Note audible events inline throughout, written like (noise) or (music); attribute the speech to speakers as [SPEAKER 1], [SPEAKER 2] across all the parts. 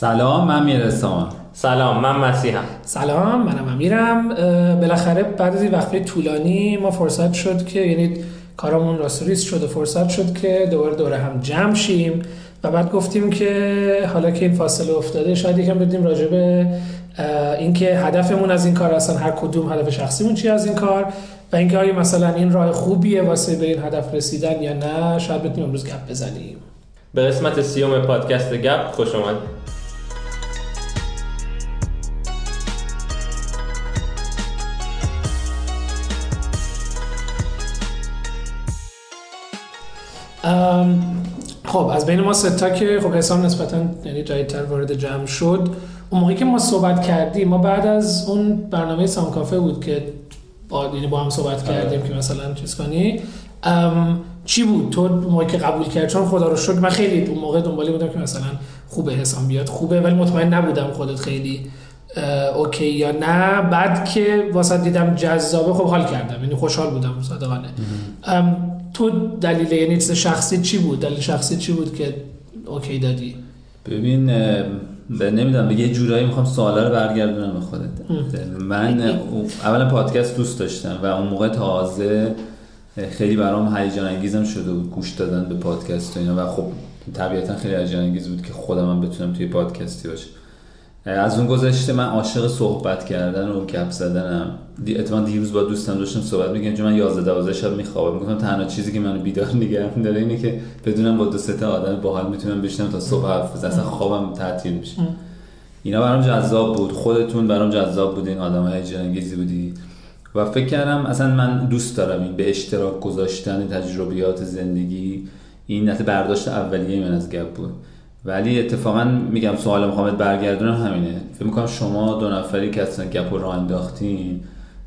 [SPEAKER 1] سلام من میرسام
[SPEAKER 2] سلام من مسیحم.
[SPEAKER 3] سلام منم امیرم. بالاخره بعد از این وقفه طولانی ما فرصت شد که یعنی کارمون راستوریست شد و فرصت شد که دوباره دوره هم جمع شیم و بعد گفتیم که حالا که این فاصله افتاده شاید یکم بدیم راجع به اینکه هدفمون از این کار اصلا هر کدوم هدف شخصیمون چی از این کار و اینکه آیا مثلا این راه خوبیه واسه به این هدف رسیدن یا نه شاید بتونیم امروز گپ بزنیم.
[SPEAKER 2] به قسمت سیوم پادکست گپ خوش اومد
[SPEAKER 3] خب از بین ما ستا که خب حسام نسبتا یعنی جدیدتر وارد جمع شد. اون موقعی که ما صحبت کردیم ما بعد از اون برنامه سام کافه بود که با, یعنی با هم صحبت کردیم که مثلا چیز کنی. چی بود؟ تو موقعی که قبول کرد چون خدا رو شکر من خیلی اون موقع دنبالی بودم که مثلا خوبه حسام بیاد خوبه ولی مطمئن نبودم خودت خیلی اوکی یا نه. بعد که واسه دیدم جذابه خب حال کردم. یعنی خوشحال بودم صادقانه. تو دلیل یعنی چیز شخصی چی بود؟ دلیل شخصی چی بود که اوکی دادی؟
[SPEAKER 1] ببین به نمی‌دونم به یه جورایی می‌خوام سوالا رو برگردونم به خودت. من اولا پادکست دوست داشتم و اون موقع تازه خیلی برام هیجان انگیزم شده بود گوش دادن به پادکست و اینا. و خب طبیعتا خیلی هیجان انگیز بود که خودم هم بتونم توی پادکستی باشم. از اون گذشته من عاشق صحبت کردن و گپ زدنم. اتفاقا دیروز با دوستم داشتم صحبت میگم چون من 11 12 شب میخوابم. می‌گفتم تنها چیزی که منو بیدار نگه داره اینه که بدونم با دو سه تا آدم باحال می‌تونم بشینم تا صبح حرف بزنم. اصلا خوابم تعطیل میشه. اینا برام جذاب بود. خودتون برام جذاب بودین. آدم های انگیزی بودی. و فکر کردم اصلا من دوست دارم این به اشتراک گذاشتن تجربیات زندگی. این نت برداشت اولیه من از گپ بود. ولی اتفاقا میگم سوال می‌خوام برگردونم همینه. فکر می‌کنم شما دو نفری که اصلا گپ رو انداختین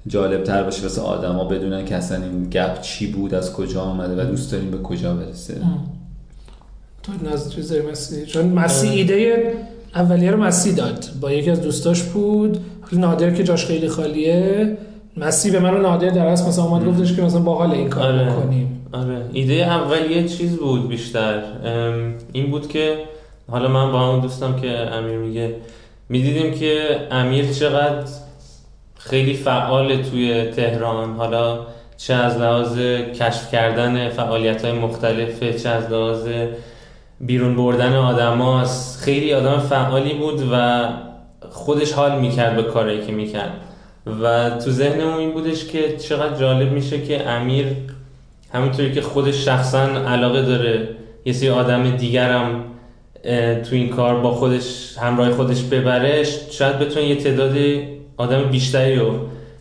[SPEAKER 1] جالب تر باشه واسه آدما بدونن که اصلا این گپ چی بود از کجا آمده و دوست داریم به کجا برسه.
[SPEAKER 3] تو نظر چیز مسی چون مسی ایده اولیه رو مسی داد. با یکی از دوستاش بود. نادر که جاش خیلی خالیه مسی به من نادر در اصل مثلا اومد گفتش که مثلا باحال این کار آره. کنیم
[SPEAKER 2] آره. ایده اولیه چیز بود بیشتر؟ این بود که حالا من با همون دوستم که امیر میگه می‌دیدیم که امیر چقدر خیلی فعال توی تهران. حالا چه از لحاظ کشف کردن فعالیت های مختلفه چه از لحاظ بیرون بردن آدم خیلی آدم فعالی بود و خودش حال می‌کرد به کاری که می‌کرد. و تو ذهنمون این بودش که چقدر جالب میشه که امیر همونطوری که خودش شخصا علاقه داره یه سری آدم دیگرم تو این کار با خودش همراه خودش ببرش شاید بتونه یه تعداد آدم بیشتری رو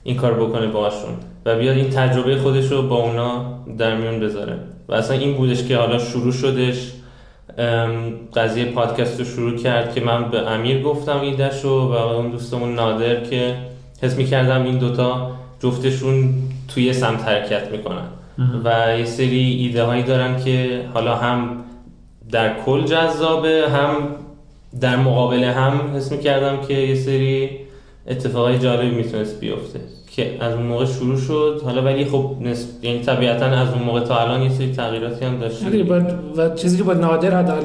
[SPEAKER 2] این کار بکنه باشون و بیاد این تجربه خودش رو با اونا در میون بذاره. و اصلا این بودش که حالا شروع شدش قضیه پادکست رو شروع کرد که من به امیر گفتم ایدهش رو و اون دوستمون نادر که حس می‌کردم این دوتا جفتشون توی سمت حرکت می‌کنن. و یه سری ایده هایی دارن که حالا هم در کل جذابه هم در مقابل هم حس کردم که یه سری اتفاقای جالبی می‌تونست بیفته که از اون موقع شروع شد. حالا ولی خب نسب... یعنی طبیعتا از اون موقع تا الان یه سری تغییراتی هم داشت
[SPEAKER 3] و چیزی که با نادر حداقل.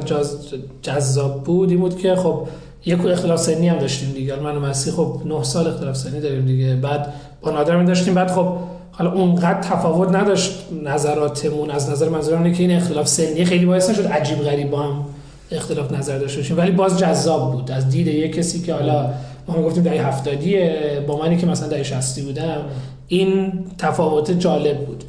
[SPEAKER 3] جذاب بود این بود که خب یک اختلاف سنی هم داشتیم دیگه. من و مسیح خب 9 سال اختلاف سنی داریم دیگه. بعد با نادر می داشتیم بعد خب حالا اونقدر تفاوت نداشت نظراتمون. از نظر منظورم اینه که این اختلاف سنی خیلی باعث نشد عجیب غریب با هم اختلاف نظر داشته باشیم. ولی باز جذاب بود. از دید یک کسی که حالا ما گفتیم دهه هفتادیه با منی که مثلا دهه شستی بودم این تفاوت جالب بود.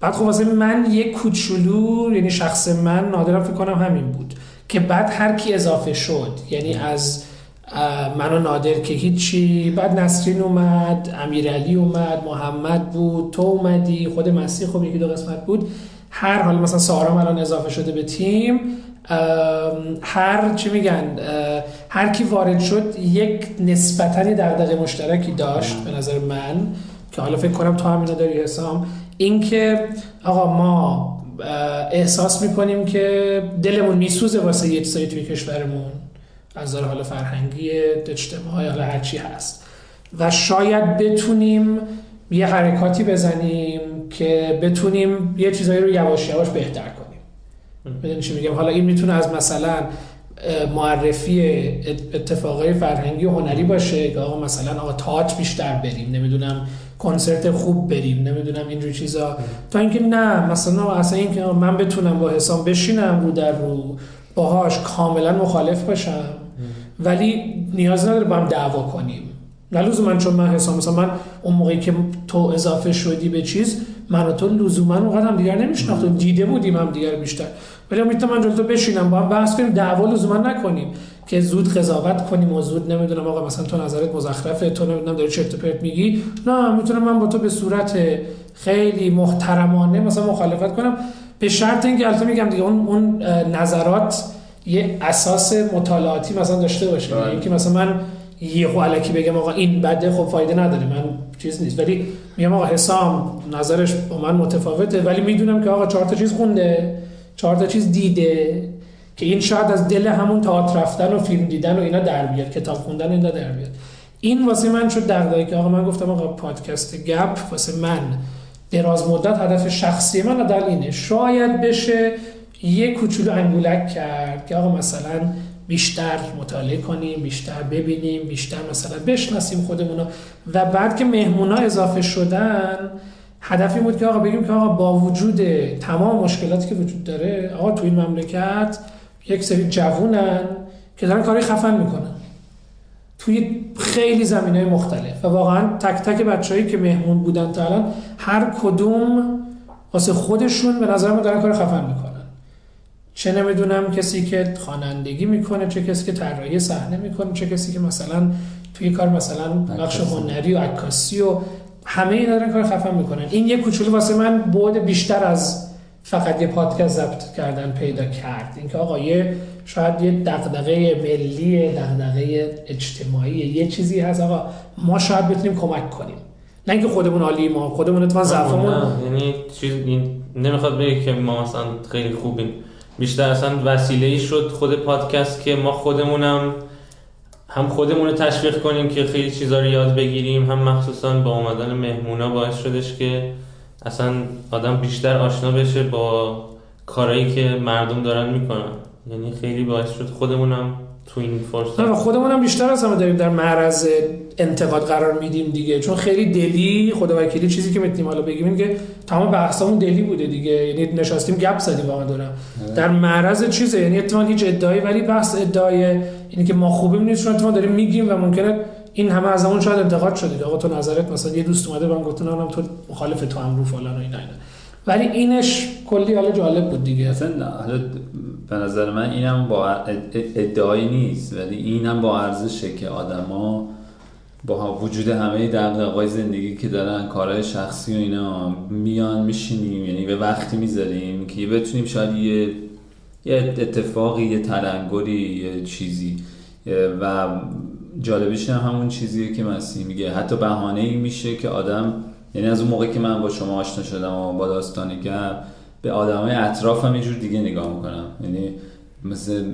[SPEAKER 3] بعد خب واسه من یک کوچولو یعنی شخص من نادرم فکر کنم همین بود که بعد هر کی اضافه شد یعنی از من و نادر که هیچی. بعد نسرین اومد امیرعلی اومد محمد بود تو اومدی خود مسیح خب یکی دو قسمت بود. هر حال مثلا سارا الان اضافه شده به تیم. هر چی میگن هر کی وارد شد یک نسبتنی دغدغه مشترکی داشت به نظر من که حالا فکر کنم تو همینا داری حسام. اینکه آقا ما احساس می‌کنیم که دلمون میسوزه واسه یه چیزایی توی کشورمون. از نظر حالا فرهنگی اجتماعی حالا هرچی هست. و شاید بتونیم یه حرکاتی بزنیم که بتونیم یه چیزایی رو یواش یواش بهتر کنیم. می‌دونی چی میگم؟ حالا این می‌تونه از مثلا معرفی اتفاقای فرهنگی و هنری باشه که آقا مثلا آقا تاعت بیشتر بریم نمی‌دونم کنسرت خوب بریم نمی‌دونم اینجور چیزا. تا اینکه نه مثلا اصلا اینکه من بتونم با حسام بشینم رو در رو باهاش کاملا مخالف باشم. ولی نیاز نداره با هم دعوا کنیم. نه من چون من حسام مثلا من اون موقعی که تو اضافه شدی به چیز من و تو لزوما اونقدر هم دیگر نمیشناختیم. دیده بودیم هم دیگر بیشتر. ولی می‌تونم من تو بشینم با هم بحث کنیم دعوا لزوما نکنیم که زود قضاوت کنیم و زود نمی‌دونم آقا مثلا تو نظرت مزخرفه تو نمی‌دونم داری چرت پرت میگی. نه می‌تونم من با تو به صورت خیلی محترمانه مثلا مخالفت کنم. به شرط اینکه البته میگم دیگه اون اون نظرات یه اساس مطالعاتی مثلا داشته باشه. بله. اینکه مثلا من یه علکی بگم آقا این بده خب فایده نداره. من چیز نیست. ولی میگم آقا حسام نظرش با من متفاوته. ولی می‌دونم که آقا چهار تا چیز خونده چهار تا چیز دیده که این شاید از دل همون تئاتر رفتن و فیلم دیدن و اینا در بیاد کتاب خوندن اینا در بیاد. این واسه من شد دغدغه‌ای که آقا من گفتم آقا پادکست گپ واسه من دراز مدت هدف شخصی من در اینه. شاید بشه یه کوچولو انگولک کرد که آقا مثلا بیشتر مطالعه کنیم بیشتر ببینیم بیشتر مثلا بشناسیم خودمون و بعد که مهمونا اضافه شدن هدفی بود که آقا بگیم که آقا با وجود تمام مشکلاتی که وجود داره آقا تو این مملکت یک سری جوونن که دارن کاری خفن می‌کنن. توی خیلی زمین های مختلف. و واقعا تک تک بچههایی که مهمون بودن تا الان هر کدوم واسه خودشون به نظر من دارن کار خفن می‌کنن. چه نمی‌دونم کسی که خوانندگی می‌کنه چه کسی که طراحی صحنه می‌کنه چه کسی که مثلا توی کار مثلا بخش هنری و عکاسی و همه اینا دارن کار خفن می‌کنن. این یه کوچولو واسه من بود بیشتر از فقط یه پادکست ضبط کردن پیدا کرد. اینکه آقا یه شاید یه دغدغه ملی دغدغه اجتماعی یه چیزی هست. آقا ما شاید بتونیم کمک کنیم. نه اینکه خودمون عالی ما خودمون اتفاقا ضعفمون.
[SPEAKER 2] یعنی چیز نمی‌خواد بگه که ما مثلا خیلی خوبیم. بیشتر اصلا وسیله ای شد خود پادکست که ما خودمونم هم خودمون رو تشویق کنیم که خیلی چیزا رو یاد بگیریم هم مخصوصا با اومدن مهمونا باعث شدش که اصلا آدم بیشتر آشنا بشه با کارهایی که مردم دارن می‌کنن. یعنی خیلی باعث شد خودمونم تو این فرصت
[SPEAKER 3] خودمونم بیشتر از همه داریم در معرض انتقاد قرار میدیم دیگه. چون خیلی دلی خدا وکیلی چیزی که می‌تونیم حالا بگیم که تمام بحثمون دلی بوده دیگه. یعنی نشستیم گپ زدیم واقعا دارم در معرض چیزه؟ یعنی اتفاقا هیچ ادعایی ولی بحث ادعای اینی که ما خوبیم نیست چون اتفاقا داریم میگیم و ممکنه این همه از همون شاید انتقاد شده. آقا تو نظرت مثلا یه دوست اومده من گفتم نه تو مخالف تو هم رو فلان و اینا اینا. ولی اینش کلی حالا جالب بود دیگه.
[SPEAKER 1] اصلا حالا به نظر من اینم با ادعایی نیست ولی اینم با ارزشه که آدما با وجود همه دقیقای زندگی که دارن کارهای شخصی و اینا میان میشینیم یعنی به وقتی می‌ذاریم که بتونیم شاید یه یه اتفاقی یه تلنگری یه چیزی. و جالبیش هم همون چیزیه که مسی میگه. حتی بهانه ای میشه که آدم یعنی از اون موقع که من با شما آشنا شدم و با داستانی گپ به آدمای اطرافم یه جور دیگه نگاه می‌کنم. یعنی مثل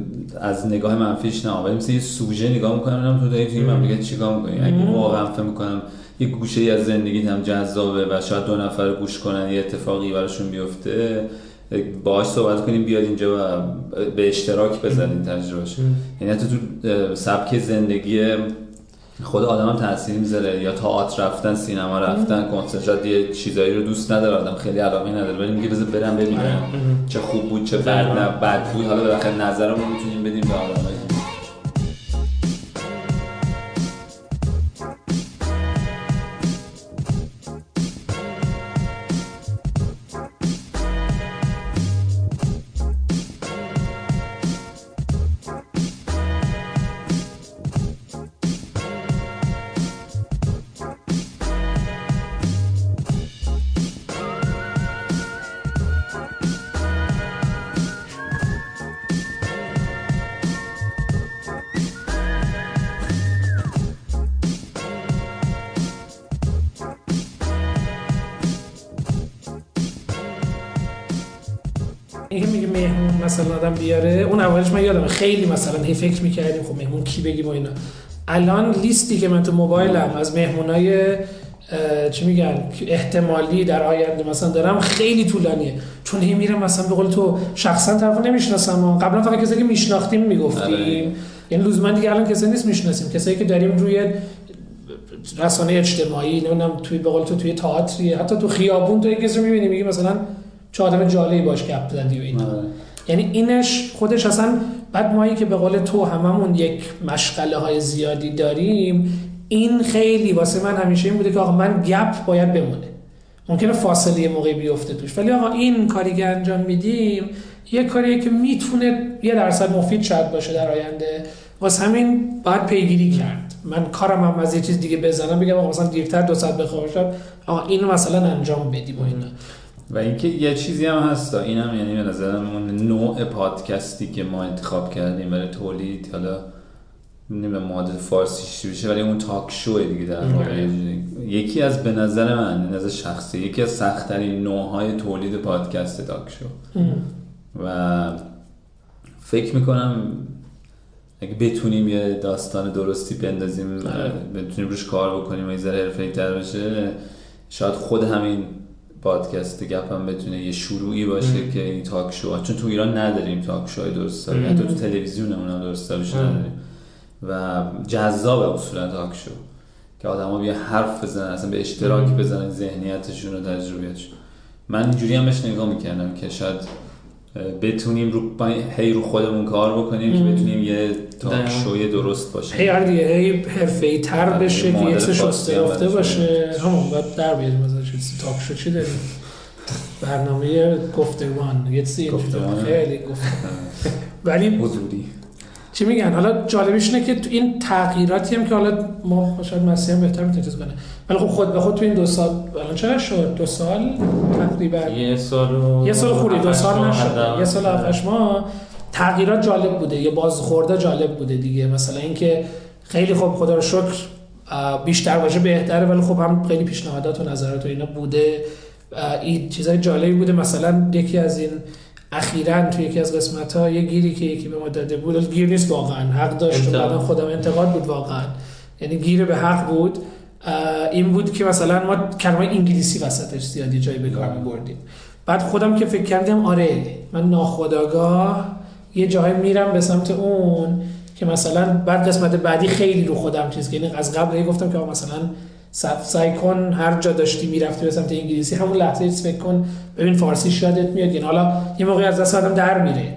[SPEAKER 1] از نگاه منفیش نه ولی مثل یه سوژه نگاه می‌کنم تو داری توی مملکت چیکار می‌کنی؟ اگه واقعا فکر می‌کنم یه گوشه ای از زندگیت هم جذابه و شاید دو نفر گوش کنن یه اتفاقی براشون بیفته باهاش صحبت کنیم بیاد اینجا و به اشتراک بزنیم تجربهش. یعنی حتی تو سبک زندگی خود آدم هم تاثیر می‌ذاره یا تئاتر رفتن سینما رفتن کنسرت یه چیزایی رو دوست نداره آدم خیلی علاقه نداره ولی میگه بذار برم ببینم چه خوب بود چه بد بد بود. حالا بالاخره نظرمون می‌تونیم بدیم به آدمایی
[SPEAKER 3] مثلا آدم بیاره اون اولش من یادم خیلی مثلا هی فکر می‌کردیم خب مهمون کی بگیم و اینا. الان لیستی که من تو موبایلم از مهمونای چی میگن احتمالی در آینده مثلا دارم خیلی طولانیه. چون هی میرم مثلا به قول تو شخصا طرفو نمی‌شناسم قبلا فقط کسایی که میشناختیم می‌گفتیم. آره. یعنی لزوما دیگه الان کسایی نیست می‌شناسیم. کسایی که داریم روی رسانه اجتماعی نمی‌دونم توی به قول تو توی تئاتری حتی تو خیابون تو کسی می‌بینی میگه مثلا چه آدم جالبی باش گپ زدی و اینا. آره. یعنی اینش خودش اصلا بعد مایی که به قول تو هممون یک مشغله های زیادی داریم این خیلی واسه من همیشه این بوده که آقا من گپ باید بمونه. ممکنه فاصله یه موقعی بیفته توش. ولی آقا این کاری که انجام میدیم یه کاریه که می‌تونه یه درصد مفید شاید باشه در آینده. واسه همین باید پیگیری کرد. من کارم هم از یه چیز دیگه بزنم بگم آقا مثلا دیرتر دو ساعت بخوابم آقا اینو مثلا انجام بدیم و اینا.
[SPEAKER 1] و اینکه یه چیزی هم هست اینم یعنی به نظرم اون نوع پادکستی که ما انتخاب کردیم برای تولید حالا نمی‌دونم ماده فارسی بشه ولی اون تاک شو دیگه در واقع. یکی از به نظر من نظر شخصی یکی از سختترین نوعهای تولید پادکست تاک شو و فکر می‌کنم اگه بتونیم یه داستان درستی بندازیم آره. بتونیم روش کار بکنیم و یه ذره حرفه‌ای‌تر بشه شاید خود همین پادکست گپ هم بتونه یه شروعی باشه که این talk show چون تو ایران نداریم talk show درست حتی تو تلویزیون اونم درست نداریم. و جذاب اصولا talk show که آدما بیان حرف بزنن اصلا به اشتراک بزنن ذهنیتشون و تجربیاتشون. من اینجوری هم بهش نگاه می‌کردم که شاید بتونیم رو هی رو خودمون کار بکنیم که بتونیم یه talk show ی درست باشه.
[SPEAKER 3] هی هر دیگه هی حرفه‌ای تر آره، بشه که یه شسته رفته باشه. همون بعد در بیاریم مثلا talk show چی داریم؟ برنامه گفتگوان یه چیزی خیلی گفت (laughs) ولی
[SPEAKER 1] حضوری.
[SPEAKER 3] چی میگن؟ حالا جالبیش اینه که تو این تغییراتی هم که حالا ما شاید مسیح هم بهتر می‌تونه کنه ولی خب خود به خود تو این دو سال الان چقدر شد؟ دو سال تقریبا.
[SPEAKER 2] یه سال و...
[SPEAKER 3] یه سال خوری دو سال نشد. یه سال هفتش ما تغییرات جالب بوده. یه بازخورده جالب بوده دیگه. مثلا اینکه خیلی خوب خدا رو شکر بیشتر باشه بهتره ولی خب هم خیلی پیشنهادات و نظرات و اینا بوده. این چیزای جالبی بوده. مثلا یکی از این اخیرا توی یکی از قسمت ها یه گیری که یکی به ما داده بود گیر نیست واقعا. حق داشت و خودم انتقاد بود واقعا. یعنی گیر به حق بود. این بود که مثلا ما کلمه انگلیسی وسطش زیادی جایی به کار میبردیم بعد خودم که فکر کردم آره من ناخداگاه یه جایی میرم به سمت اون. که مثلا بعد قسمت بعدی خیلی رو خودم چیز که یعنی از قبل گفتم که مثلا سعی کن هر جا داشتی می‌رفتی به سمت انگلیسی. همون لحظه فکر کن ببین فارسی یادت میاد. یعنی حالا یه موقعی از دست آدم در میره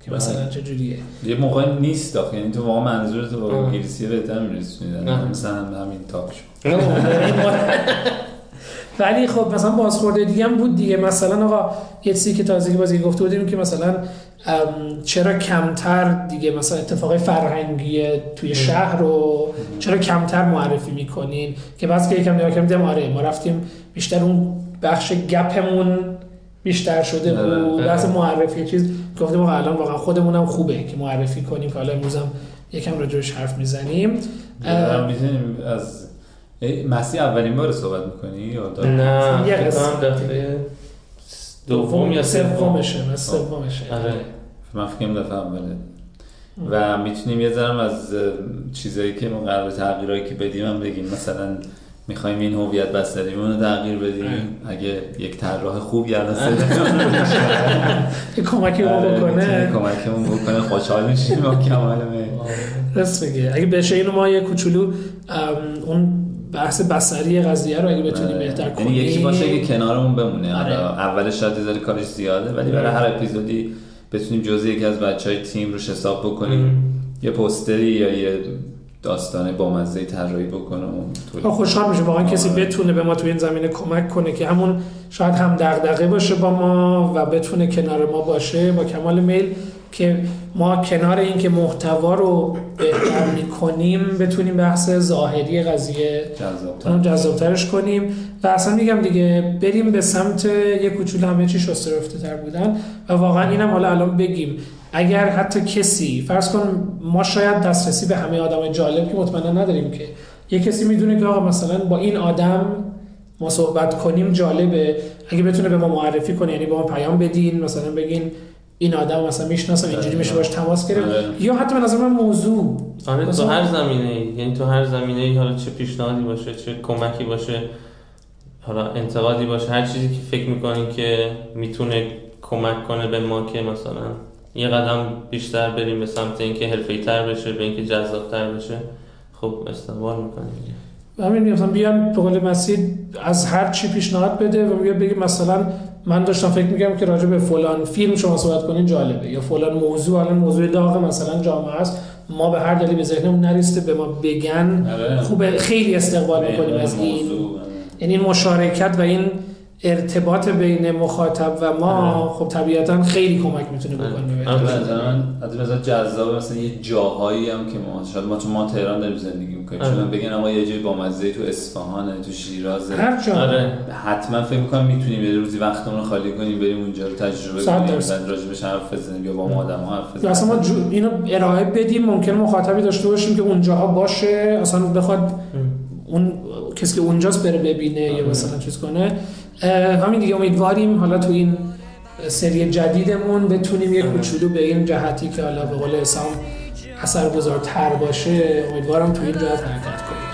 [SPEAKER 3] که بله. مثلا چه جوریه.
[SPEAKER 1] یه موقع نیست داخل یعنی تو واقعا منظورت با انگلیسی بهتر میرسونی. مثلا همین تاک شو (laughs)
[SPEAKER 3] ولی خب مثلا بازخورده دیگه هم بود دیگه. مثلا آقا یه چیزی که تازگی بازی گفته بودیم که مثلا چرا کمتر دیگه مثلا اتفاقای فرهنگی توی شهر رو چرا کمتر معرفی می‌کنین؟ که بعض که یکم نگاه کردیم آره ما رفتیم بیشتر اون بخش گپمون بیشتر شده و بحث معرفی چیز. گفتیم ما الان واقعا خودمونم خوبه که معرفی کنیم که حالا امروز هم یکم راجعش حرف می‌زنیم.
[SPEAKER 1] می‌زنیم از مسیح اولین بار صحبت می‌کنی یا
[SPEAKER 2] نه یه دفعه
[SPEAKER 3] دوم یا سومشه من سومشه.
[SPEAKER 2] آره.
[SPEAKER 1] من فکر دفعه اوله و می‌تونیم یه ذرم از چیزایی که ما قرار تغییرایی که بدیم هم بگیم. مثلا می‌خوایم این هویت بستریمون رو تغییر بدیم. اگه یک طراح خوب الان
[SPEAKER 3] که (laughs) کمکی ما بکنه.
[SPEAKER 1] کمکمون بکنه. خوشحال میشیم. با (laughs) کمال
[SPEAKER 3] راست بگه اگه بشه اینو ما یه کوچولو اون بحث بصری قضیه رو اگه بتونیم آره. بهتر کنیم
[SPEAKER 1] یعنی یکی باشه که کنارمون بمونه. آره. اولش شاید یه کارش زیاده ولی برای هر اپیزودی بتونیم جزء یکی از بچه های تیم روش حساب بکنیم. یه پوستری یا یه داستان با مزه طراحی بکنه
[SPEAKER 3] و خوشحال میشه واقعا کسی آره. بتونه به ما تو این زمینه کمک کنه که همون شاید هم دغدغه باشه با ما و بتونه کنار ما باشه. با کمال میل. که ما کنار اینکه محتوا رو بهتر می‌کنیم بتونیم بحث ظاهری قضیه جذابترش کنیم. و اصلا میگم دیگه بریم به سمت یه کوچولو همه چی شسته تر بودن. و واقعا اینم حالا الان بگیم. اگر حتی کسی فرض کن ما شاید دسترسی به همه آدم جالب که مطمئنا نداریم که یه کسی می‌دونه که آقا مثلا با این آدم ما صحبت کنیم جالبه. اگه بتونه به ما معرفی کنه یعنی با ما پیام بدین مثلا بگین این آدم مثلا می‌شناسم اینجوری میشه باش تماس گرفت.
[SPEAKER 1] آره.
[SPEAKER 3] یا حتی به نظر من موضوع.
[SPEAKER 2] آره تو هر زمینه ای یعنی تو هر زمینه ای حالا چه پیشنهادی باشه چه کمکی باشه حالا انتقادی باشه هر چیزی که فکر می‌کنی که می‌تونه کمک کنه به ما که مثلا یه قدم بیشتر بریم به سمت اینکه حرفه‌ای تر بشه به اینکه جذابتر بشه خب استقبال می‌کنیم.
[SPEAKER 3] همین مثلا بیان به قول مسیح از هر چی پیشنهاد بده و بیان بگه مثلا من داشتم فکر میگم که راجع به فلان فیلم شما صحبت کنین جالبه یا فلان موضوع الان موضوع داغ مثلا جامعه است ما به هر دلیل به ذهنمون نریسته به ما بگن
[SPEAKER 1] آره.
[SPEAKER 3] خوبه خیلی استقبال می‌کنیم از این. یعنی مشارکت و این ارتباط بین مخاطب و ما خب طبیعتا خیلی کمک می‌تونه بکنه
[SPEAKER 2] آره.
[SPEAKER 1] به نظر من از نظر جذاب مثلا یه جاهایی هم که ما شاید ما تو ما تهران داریم زندگی می‌کنیم. شاید بگن آقا یه جای با مزه تو اصفهانه تو شیرازه
[SPEAKER 3] هر جا
[SPEAKER 2] آره.
[SPEAKER 1] حتما فکر می‌کنم می‌تونیم یه روزی وقتمون رو خالی کنیم بریم اونجا رو تجربه کنیم. بعد راجبش حرف بزنیم یا با ما آدم حرف بزنیم
[SPEAKER 3] اصلا ما جو اینو ارائه بدیم ممکن مخاطبی داشته باشیم که اونجاها باشه اصلا بخواد اون کسی که اونجاست بره ببینه یا مثلا چیز کنه. همین دیگه امیدواریم حالا تو این سری جدیدمون بتونیم یه کوچولو به این جهتی که حالا به قول اسام اثرگذارتر باشه امیدوارم تو این جهت حرکت کنیم.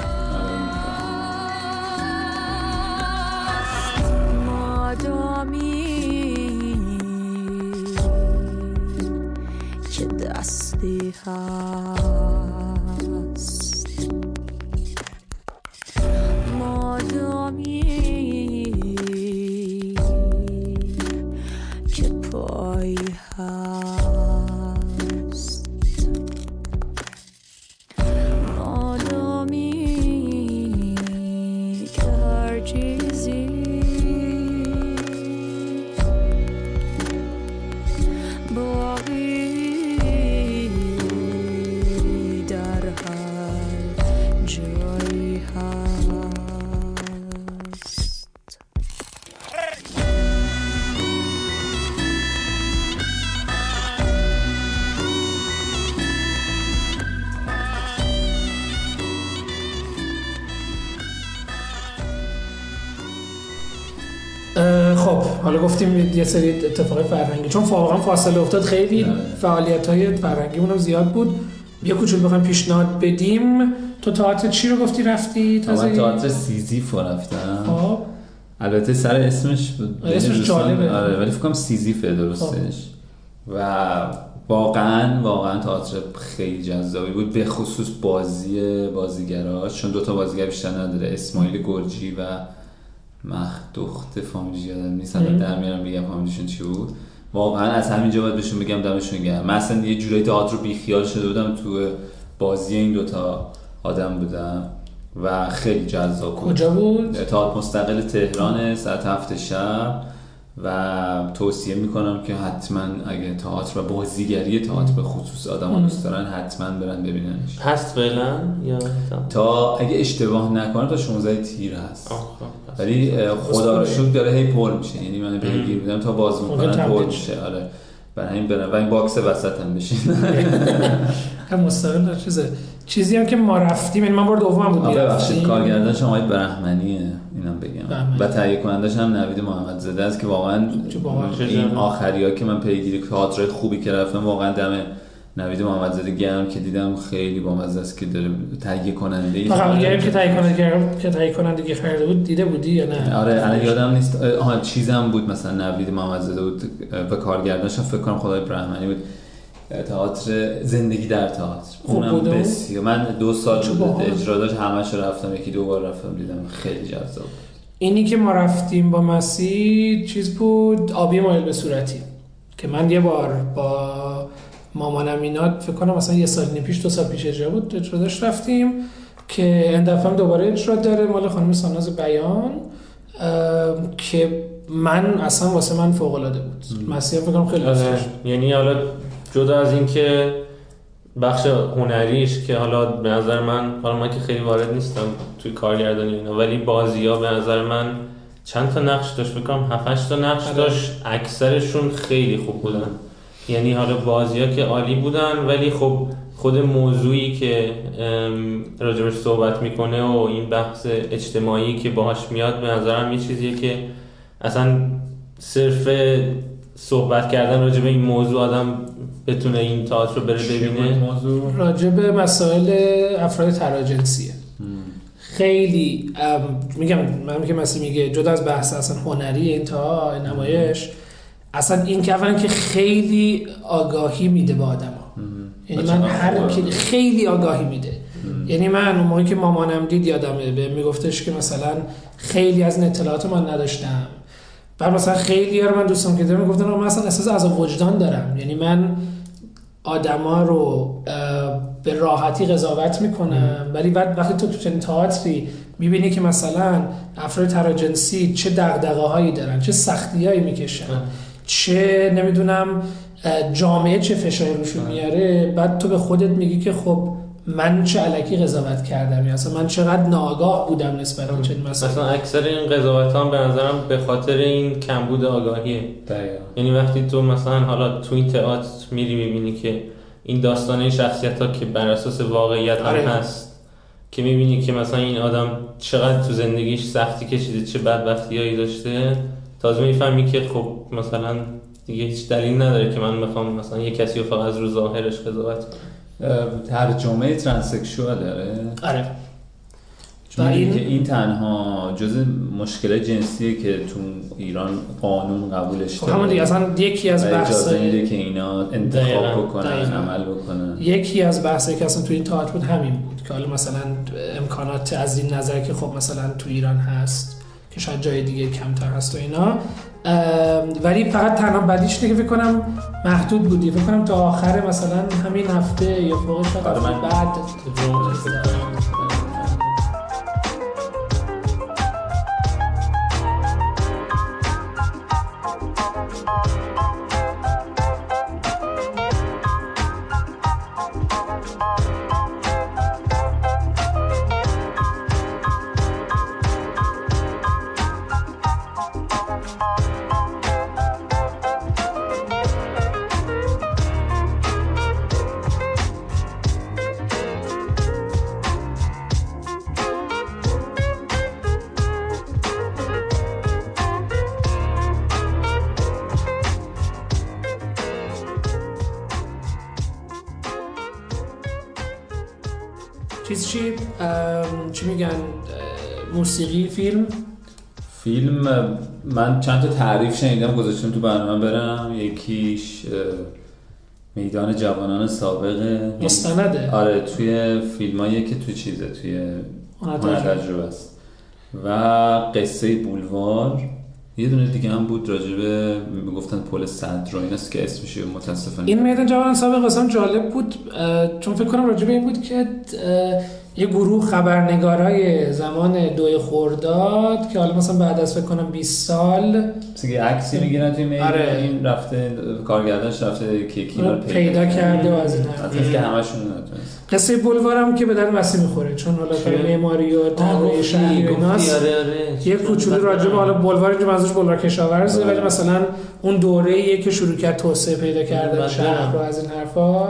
[SPEAKER 3] حالا گفتیم یه سری اتفاقی فرهنگی. چون واقعا فاصله افتاد خیلی. فعالیت های فرهنگی اونم زیاد بود. یه کوچولو بخوایم پیشنهاد بدیم. تو تئاتر چی رو گفتی رفتی؟
[SPEAKER 1] من
[SPEAKER 3] تازه؟
[SPEAKER 1] تئاتر سیزیف رو رفتم.
[SPEAKER 3] خب.
[SPEAKER 1] البته سر اسمش بود
[SPEAKER 3] آره، اسمش جالبه.
[SPEAKER 1] آره ولی فکر کنم سیزیفه درستش. و واقعا واقعا تئاتر خیلی جذابی بود به خصوص بازی بازیگراش. چون دوتا بازیگر بیشتر نداره اسماعیل گرجی و مخدوخت فامیلش یادم نیست. الان. در میارم بگم فامیلشون چی بود. واقعا از همینجا باید بهشون بگم دمشون گرم. من اصلا یه جورایی تئاتر رو بیخیال شده بودم تو بازی این دوتا آدم بودم و خیلی جذاب بود.
[SPEAKER 3] کجا بود؟
[SPEAKER 1] تئاتر مستقل تهران ساعت هفت شب. و توصیه می‌کنم که حتما اگه تئاتر و بازیگری تئاتر به خصوص آدم. دوست دارن حتما برن ببیننش.
[SPEAKER 2] هست فعلا یا
[SPEAKER 1] تا؟ اگه اشتباه نکنم تا 16 تیر هست.
[SPEAKER 2] خب،.
[SPEAKER 1] ولی خدا رو شکر داره هی پر میشه. یعنی من پیگیر بودم تا باز
[SPEAKER 3] ممکن
[SPEAKER 1] می‌کنن پر میشه. آره. برای همین برن. و این box وسط هم بشین. (laughs) (laughs)
[SPEAKER 3] هم مستقل چیزه؟ چیزی هم که ما رفتیم این من بار دوم بود
[SPEAKER 1] ببخشید. کارگردانش آقای برهمنیه اینم بگم. و تهیه کنندش هم نوید محمد زاده است که واقعا. این آخری ها که من پیگیری تئاتر خوبی که رفتم واقعا دم نوید محمد زاده گرم که دیدم خیلی بامزه است که داره تهیه کننده ای
[SPEAKER 3] ما قبل که تهیه کننده که تهیه کنندگی خریده بود دیده بودی یا نه
[SPEAKER 1] آره الان یادم نیست آها چیزم بود مثلا نوید محمد زاده بود و کارگردانش فکر کنم خدای برحمنی بود تئاتر زندگی در تئاتر.
[SPEAKER 3] خوب
[SPEAKER 1] اونم؟ بسیار من دو سال بود. اجرا داشت. همش رفتم. یکی دو بار رفتم. دیدم خیلی جذاب. بود.
[SPEAKER 3] اینی که ما رفتیم با مسیح چیز بود؟ آبی مایل به صورتی. که من یه بار با مامانم اینا فکر کنم مثلا یه سال نیم پیش دو سال پیش اجرا بود اجرا داشت رفتیم که این دفعه دوباره اجرا داره مال خانم ساناز بیان که من اصلا واسه من فوق العاده بود مسیح فکر کنم خیلی
[SPEAKER 2] آره. یعنی حالا جدا از اینکه بخش هنریش که حالا به نظر من حالا من که خیلی وارد نیستم توی کارگردانی اینا ولی بازی ها به نظر من چند تا نقش داشت بکنم 7 تا نقش
[SPEAKER 3] آره.
[SPEAKER 2] داشت اکثرشون خیلی خوب بودن یعنی حالا بازی ها که عالی بودن ولی خب خود موضوعی که راجبش صحبت می‌کنه و این بحث اجتماعی که باهاش میاد به نظرم یه چیزیه که اصلا صرف صحبت کردن راجع به این موضوع آدم بتونه این تئاتر رو بره ببینه
[SPEAKER 1] موضوع
[SPEAKER 3] راجع به مسائل افراد تراجنسیه. خیلی میگم من که مثلا میگه جدا از بحث اصلا هنری این تا این نمایش اصلا این که اولا که خیلی آگاهی میده به آدم
[SPEAKER 1] مم.
[SPEAKER 3] یعنی من هر. کی خیلی آگاهی میده. یعنی من اون موقعی که مامانم دید یادمه به میگفتش که مثلا خیلی از این اطلاعات من نداشتم بعد مثلا خیلی رو من دوستم که دارم می‌گفتن من اصلا احساس از وجدان دارم. یعنی من آدما رو به راحتی قضاوت می‌کنم. ولی بعد وقتی تو تو چنین تئاتری می‌بینی که مثلا افراد تراجنسی چه دغدغه هایی دارن چه سختی هایی می‌کشن چه نمی‌دونم جامعه چه فشاری روشون میاره بعد تو به خودت میگی که خب من چه علکی قضاوت کردم؟ یا اصلا من چقدر ناآگاه بودم نسبت به چنین
[SPEAKER 2] مثلا
[SPEAKER 3] مسائل
[SPEAKER 2] اکثر این قضاوت ها به نظرم به خاطر این کمبود آگاهیه.
[SPEAKER 1] دقیقا.
[SPEAKER 2] یعنی وقتی تو مثلا حالا تو این تئاتر میری می‌بینی که این داستان این شخصیت ها که بر اساس واقعیت هم
[SPEAKER 3] آره.
[SPEAKER 2] هست که می‌بینی که مثلا این آدم چقدر تو زندگیش سختی کشیده چه بدبختی هایی داشته تازه می‌فهمی که خب مثلا دیگه هیچ دلیل نداره که من بخوام مثلا یه کسی رو فقط از رو ظاهرش قضاوت کنم.
[SPEAKER 1] ترجمه ترانسکشوال داره
[SPEAKER 3] آره.
[SPEAKER 1] چون
[SPEAKER 3] این-
[SPEAKER 1] که این تنها جز مشکل جنسیه که تو ایران قانون قبولش
[SPEAKER 3] خب همون دیگه اصلا یکی از
[SPEAKER 1] و اجازه
[SPEAKER 3] بحث
[SPEAKER 1] میده که اینا انتخاب بکنن
[SPEAKER 3] دقیقاً.
[SPEAKER 1] عمل بکنن.
[SPEAKER 3] یکی از بحثایی که اصلا تو این تئاتر بود همین بود که حالا مثلا امکانات از این نظر که خب مثلا تو ایران هست که شاید جای دیگه کمتر هست و اینا ولی فقط تنها بدیش دیگه فکر کنم محدود بودی فکر کنم تا آخر مثلا همین هفته یا فوقش
[SPEAKER 1] من-
[SPEAKER 3] بعد. چی میگن؟ موسیقی فیلم؟
[SPEAKER 1] فیلم من چند تا تعریف شنیدم گذاشتم تو برنامه برم. یکیش میدان جوانان سابقه
[SPEAKER 3] مستنده.
[SPEAKER 1] آره توی فیلمایی که توی چیزه توی
[SPEAKER 3] تجربه.
[SPEAKER 1] است. و قصه بولوار. یه دونه دیگه هم بود راجبه می‌گفتن پل صدر رو ایناست که اسمش متاسفانه.
[SPEAKER 3] این میدان جوان سابق قسم جالب بود چون فکر کنم راجع به این بود که یه گروه خبرنگارای زمان دوی خورداد که حالا مثلا بعد از فکر کنم 20 سال
[SPEAKER 1] مثل که عکسی می‌گیرن توی میل
[SPEAKER 3] آره.
[SPEAKER 1] این رفته کارگردانش رفته که کینا رو
[SPEAKER 3] پیدا کرده و از این حرف.
[SPEAKER 1] که همشون
[SPEAKER 3] قصه بولوارم که به در وسی می‌خوره چون حالا؟ کار معماری و طراحی شهری
[SPEAKER 2] آره آره
[SPEAKER 3] یه کوچولو راجع به حالا بولوار اینجا منظورش بولوار کشاورزه ولی مثلا اون دوره که شروع کرد توسعه پیدا کردن
[SPEAKER 2] بله.
[SPEAKER 3] شهر و از این حرفا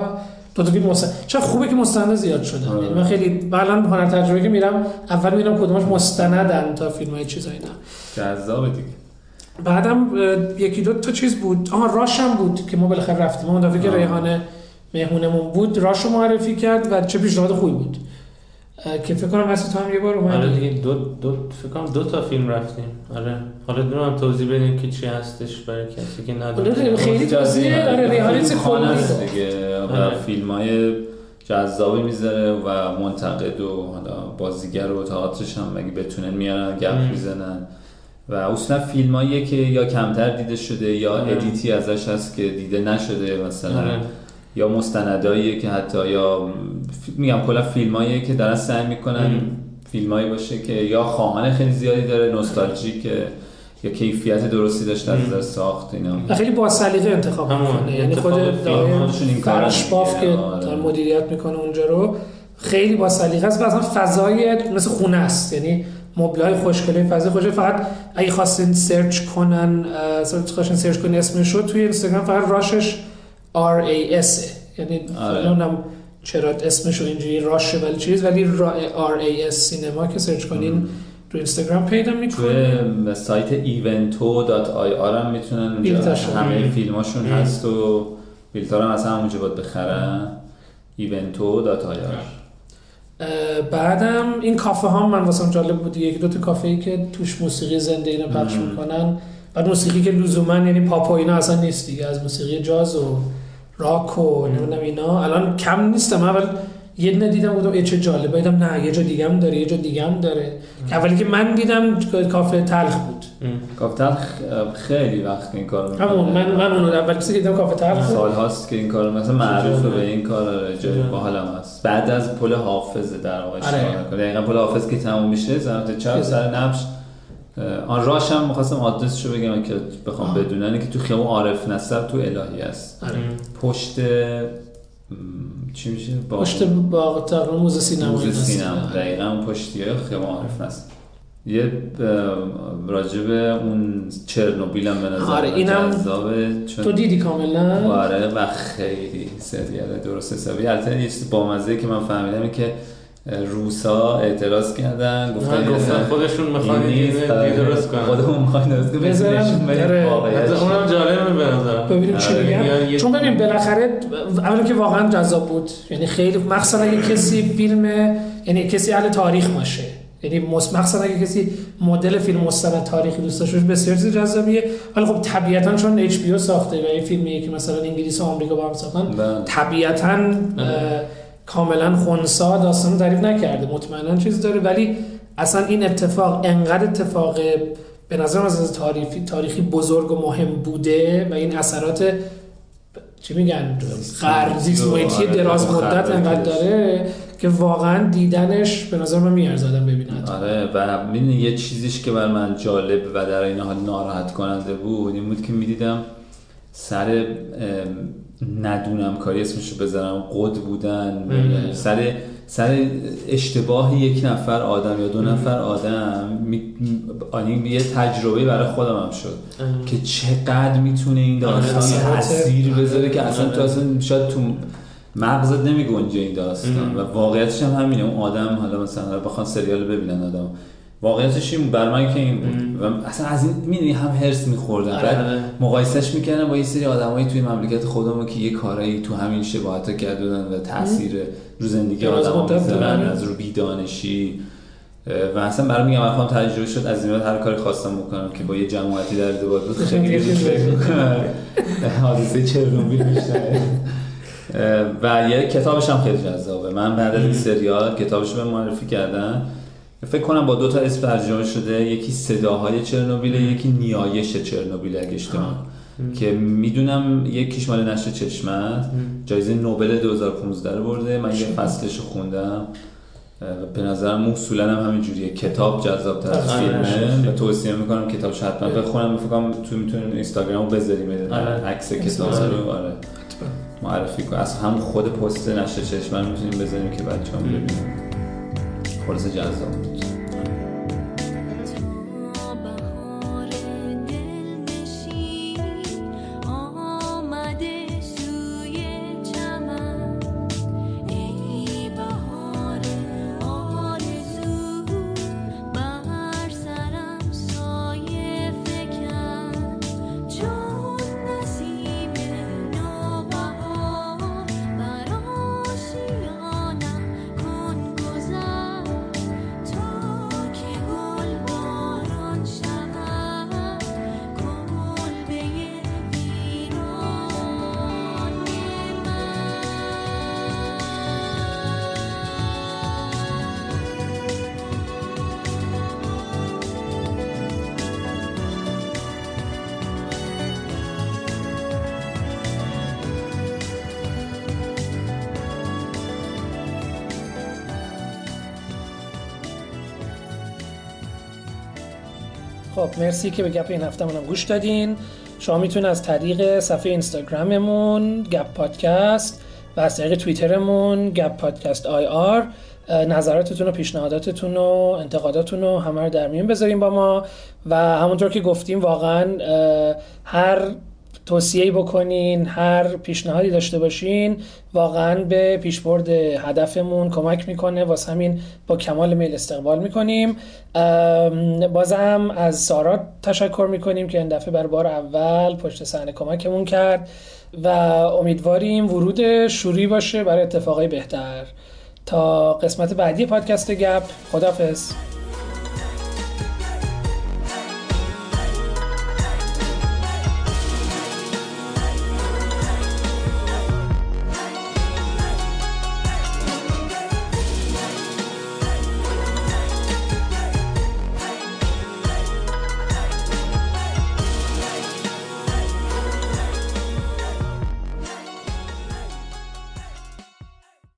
[SPEAKER 3] دو تا فیلم مستند چه خوبه که مستند زیاد شدن.
[SPEAKER 1] آره.
[SPEAKER 3] یعنی من خیلی الان هنر تجربه که میرم اول می‌بینم کدومش مستندن تا فیلم های چیزا اینا.
[SPEAKER 1] جذابه دیگه.
[SPEAKER 3] بعدم یکی دو تا چیز بود. آها راش هم بود که ما بالاخره رفتیم. اون دفعه که. ریحانه مهمونمون بود راش رو معرفی کرد و چه پیشنهاد خوبی بود. که فکر کنم واسه تو هم یه بار
[SPEAKER 2] آره
[SPEAKER 3] اومدی
[SPEAKER 2] دیگه دو دو فکر کنم دو تا فیلم رفتیم آره حالا دونم توضیح بدیم که چی هستش برای کسی که
[SPEAKER 3] آره،
[SPEAKER 2] نداره
[SPEAKER 3] خیلی توضیح آره ریحانه چیز
[SPEAKER 1] خانه
[SPEAKER 3] کلی
[SPEAKER 1] است
[SPEAKER 3] داد.
[SPEAKER 1] دیگه و
[SPEAKER 2] آره.
[SPEAKER 1] فیلم های جذابی می‌ذاره و منتقد و حالا بازیگر و تئاترش هم اگه بتونن میارن گپ. می‌زنن و اصلا فیلم که یا کمتر دیده شده یا
[SPEAKER 2] آره.
[SPEAKER 1] ادیتی ازش هست که دیده نشده مثلا
[SPEAKER 2] آره.
[SPEAKER 1] یا مستندایی که حتی یا میگم کلا فیلمایی که دارن سعی می‌کنن. فیلمایی باشه که یا خواهان خیلی زیادی داره نوستالژیکه یا کیفیت درستی داشته از. نظر ساخت اینا
[SPEAKER 3] خیلی با سلیقه انتخاب می‌کنه یعنی خود
[SPEAKER 2] انتخاب فیلم
[SPEAKER 3] داره
[SPEAKER 1] خودشون این کارن
[SPEAKER 3] فرش باف
[SPEAKER 1] دیگه.
[SPEAKER 3] که
[SPEAKER 1] آره.
[SPEAKER 3] داره مدیریت می‌کنه اونجا رو خیلی با سلیقه است و اصلا فضای مثل خونه است یعنی مبلای خوشگله فضای خوشگله فقط اگه خواستین search کنن search خواستین search کنین اسمش رو توی اینستاگرام فقط راشش R A S یعنی
[SPEAKER 1] آره.
[SPEAKER 3] نمی‌دونم چرا اسمش اینجوری راشه ولی چیز ولی را- R A S سینما که سرچ کنین تو اینستاگرام پیدا می‌کنه.
[SPEAKER 1] توی سایت evento.ir هم می‌تونن اونجا. همه فیلماشون
[SPEAKER 2] ام.
[SPEAKER 1] هست و بیلتار هم اصلا همونجا باید بخرن. evento.ir
[SPEAKER 3] اه، بعدم این کافه ها من واسم جالب بود. یک دو تا کافه ای که توش موسیقی زنده اینا پخش. می‌کنن. بعد موسیقی که لزوما یعنی پاپ و اینا اصلا نیست دیگه از موسیقی جاز و راک و نمی‌دونم اینا. الان کم نیستم اول یه دونه دیدم گفتم چه جالبه. دیدم نه یه جا دیگه هم داره یه جا دیگه هم داره اولی که من دیدم کافه تلخ بود.
[SPEAKER 1] کافتن خیلی وقت این کار
[SPEAKER 3] همون من من اون اول که دیدم کافه تلخ
[SPEAKER 1] سال هاست که این کار مثلا معروفه به این کار جای. باحال هم هست. بعد از پل حافظ در واقع
[SPEAKER 3] آره.
[SPEAKER 1] دقیقاً پل حافظ که تموم میشه سمت چپ سر نبش. آن راش هم می‌خواستم آدرسشو بگم که بخوام. بدونن که تو خیابون عارف نصر تو الهی است.
[SPEAKER 3] آره.
[SPEAKER 1] پشت چی میشه؟ با
[SPEAKER 3] پشت باغ تقریبا موزه سینما.
[SPEAKER 1] موزه
[SPEAKER 3] این هست.
[SPEAKER 1] سینما. دقیقا اون پشتیه خیابون عارف نصر یه به اون چرنوبیل هم به نظر
[SPEAKER 3] آره، اینم
[SPEAKER 1] چون
[SPEAKER 3] تو دیدی کاملا؟
[SPEAKER 1] آره و خیلی سریال درست حسابی. البته یه چیز بامزه که من فهمیدم که روسا اعتراض کردن گفتن
[SPEAKER 2] گفتن خودشون می‌خوان
[SPEAKER 1] آره،
[SPEAKER 2] درست کنن.
[SPEAKER 1] خودمون می‌خوایم درست بدیم
[SPEAKER 3] آره.
[SPEAKER 2] اونم جالبه به نظرم.
[SPEAKER 3] ببینیم چی
[SPEAKER 1] آره،
[SPEAKER 3] میگن. چون ببین بالاخره اولا که واقعا جذاب بود. یعنی خیلی مخصوصا اگه کسی فیلم یعنی کسی اهل تاریخ باشه. یعنی مخصوصا اگه کسی مدل فیلم مستند تاریخی دوست داشته باشه بسیار چیز جذابیه. ولی خب طبیعتا چون اچ پی ساخته و این فیلمیه که مثلا انگلیس و آمریکا با هم ساختن
[SPEAKER 1] بله.
[SPEAKER 3] طبیعتا کاملا خونسا داستان تعریف نکرده. مطمئنا چیز داره ولی اصلا این اتفاق انقدر اتفاق به نظرم از نظر تاریخی تاریخی بزرگ و مهم بوده و این اثرات چی میگن؟ قرن زیست محیطی
[SPEAKER 1] آره،
[SPEAKER 3] دراز مدت انقدر. داره که واقعا دیدنش به نظر من میارزادم ببینن
[SPEAKER 1] آره و می‌دونی یه چیزیش که بر من جالب و در این حال ناراحت کننده بود این بود که می‌دیدم سر ندونم کاری اسمشو بذارم. قد بودن
[SPEAKER 2] مم.
[SPEAKER 1] سر سر اشتباه یک نفر آدم یا دو نفر آدم می... آنی یه تجربه برای خودم هم شد. که چقدر می‌تونه این داستان
[SPEAKER 3] آره،
[SPEAKER 1] تاثیر بذاره که اصلا
[SPEAKER 2] آره.
[SPEAKER 1] تو اصلا شاید تو مغزت نمی گنجه این داستان.
[SPEAKER 2] ام.
[SPEAKER 1] و واقعیتش هم همینه. اون آدم حالا مثلا بخوان سریال ببینن آدم. واقعیتش این بر من که این بود. و اصلا از این می‌دونی هم هرس میخوردن
[SPEAKER 3] آره،
[SPEAKER 1] بعد
[SPEAKER 2] آره.
[SPEAKER 1] مقایسش می‌کردن با یه سری آدمایی توی مملکت خودمون که یه کارایی تو همین شباهت کردن و تاثیر رو زندگی آدم می‌ذارن
[SPEAKER 3] دارن.
[SPEAKER 1] از رو بیدانشی. و اصلا برای میگم من تجربه شد از این هر کاری خواستم بکنم که با یه جماعتی در ارتباط بود خیلی (laughs) فکر می‌کنم. حادثه چرنوبیل بیشتره و یه کتابش هم خیلی جذابه. من بعد از این سریال کتابش رو به معرفی کردن. فکر کنم با دو تا اسم ترجمه شده. یکی صداهای چرنوبیل یکی نیایش چرنوبیل اگه اشتباه. که می‌دونم یکیش مال نشر چشمت. جایزه نوبل 2015 رو برده. من یه فصلش رو خوندم. به نظرم اصولا هم همین جوریه کتاب جذاب تر از
[SPEAKER 3] آره،
[SPEAKER 1] فیلمه. و توصیه می‌کنم کتابش حتما بخونم. فکر کنم تو می‌تونیم اینستاگرام بذاریم.
[SPEAKER 2] آره.
[SPEAKER 1] عکس کتاب رو. آره. معرفی کن. از هم خود پست نشر چشم رو می‌تونیم بذاریم که بچه هم ببینیم خلاص جذاب
[SPEAKER 3] خب مرسی که به گپ این هفته منم گوش دادین. شما می‌تونید از طریق صفحه اینستاگراممون گپ پادکست و از طریق توییترمون گپ پادکست آی آر نظراتتون و پیشنهاداتتون و انتقاداتتون رو همه رو در میون بذاریم با ما. و همونطور که گفتیم واقعا هر توصیه بکنین هر پیشنهادی داشته باشین واقعا به پیشبرد هدفمون کمک می‌کنه. واسه همین با کمال میل استقبال می‌کنیم. بازم از سارا تشکر می‌کنیم که این دفعه بر بار اول پشت صحنه کمکمون کرد و امیدواریم ورود شوری باشه برای اتفاقای بهتر. تا قسمت بعدی پادکست گپ خدافظ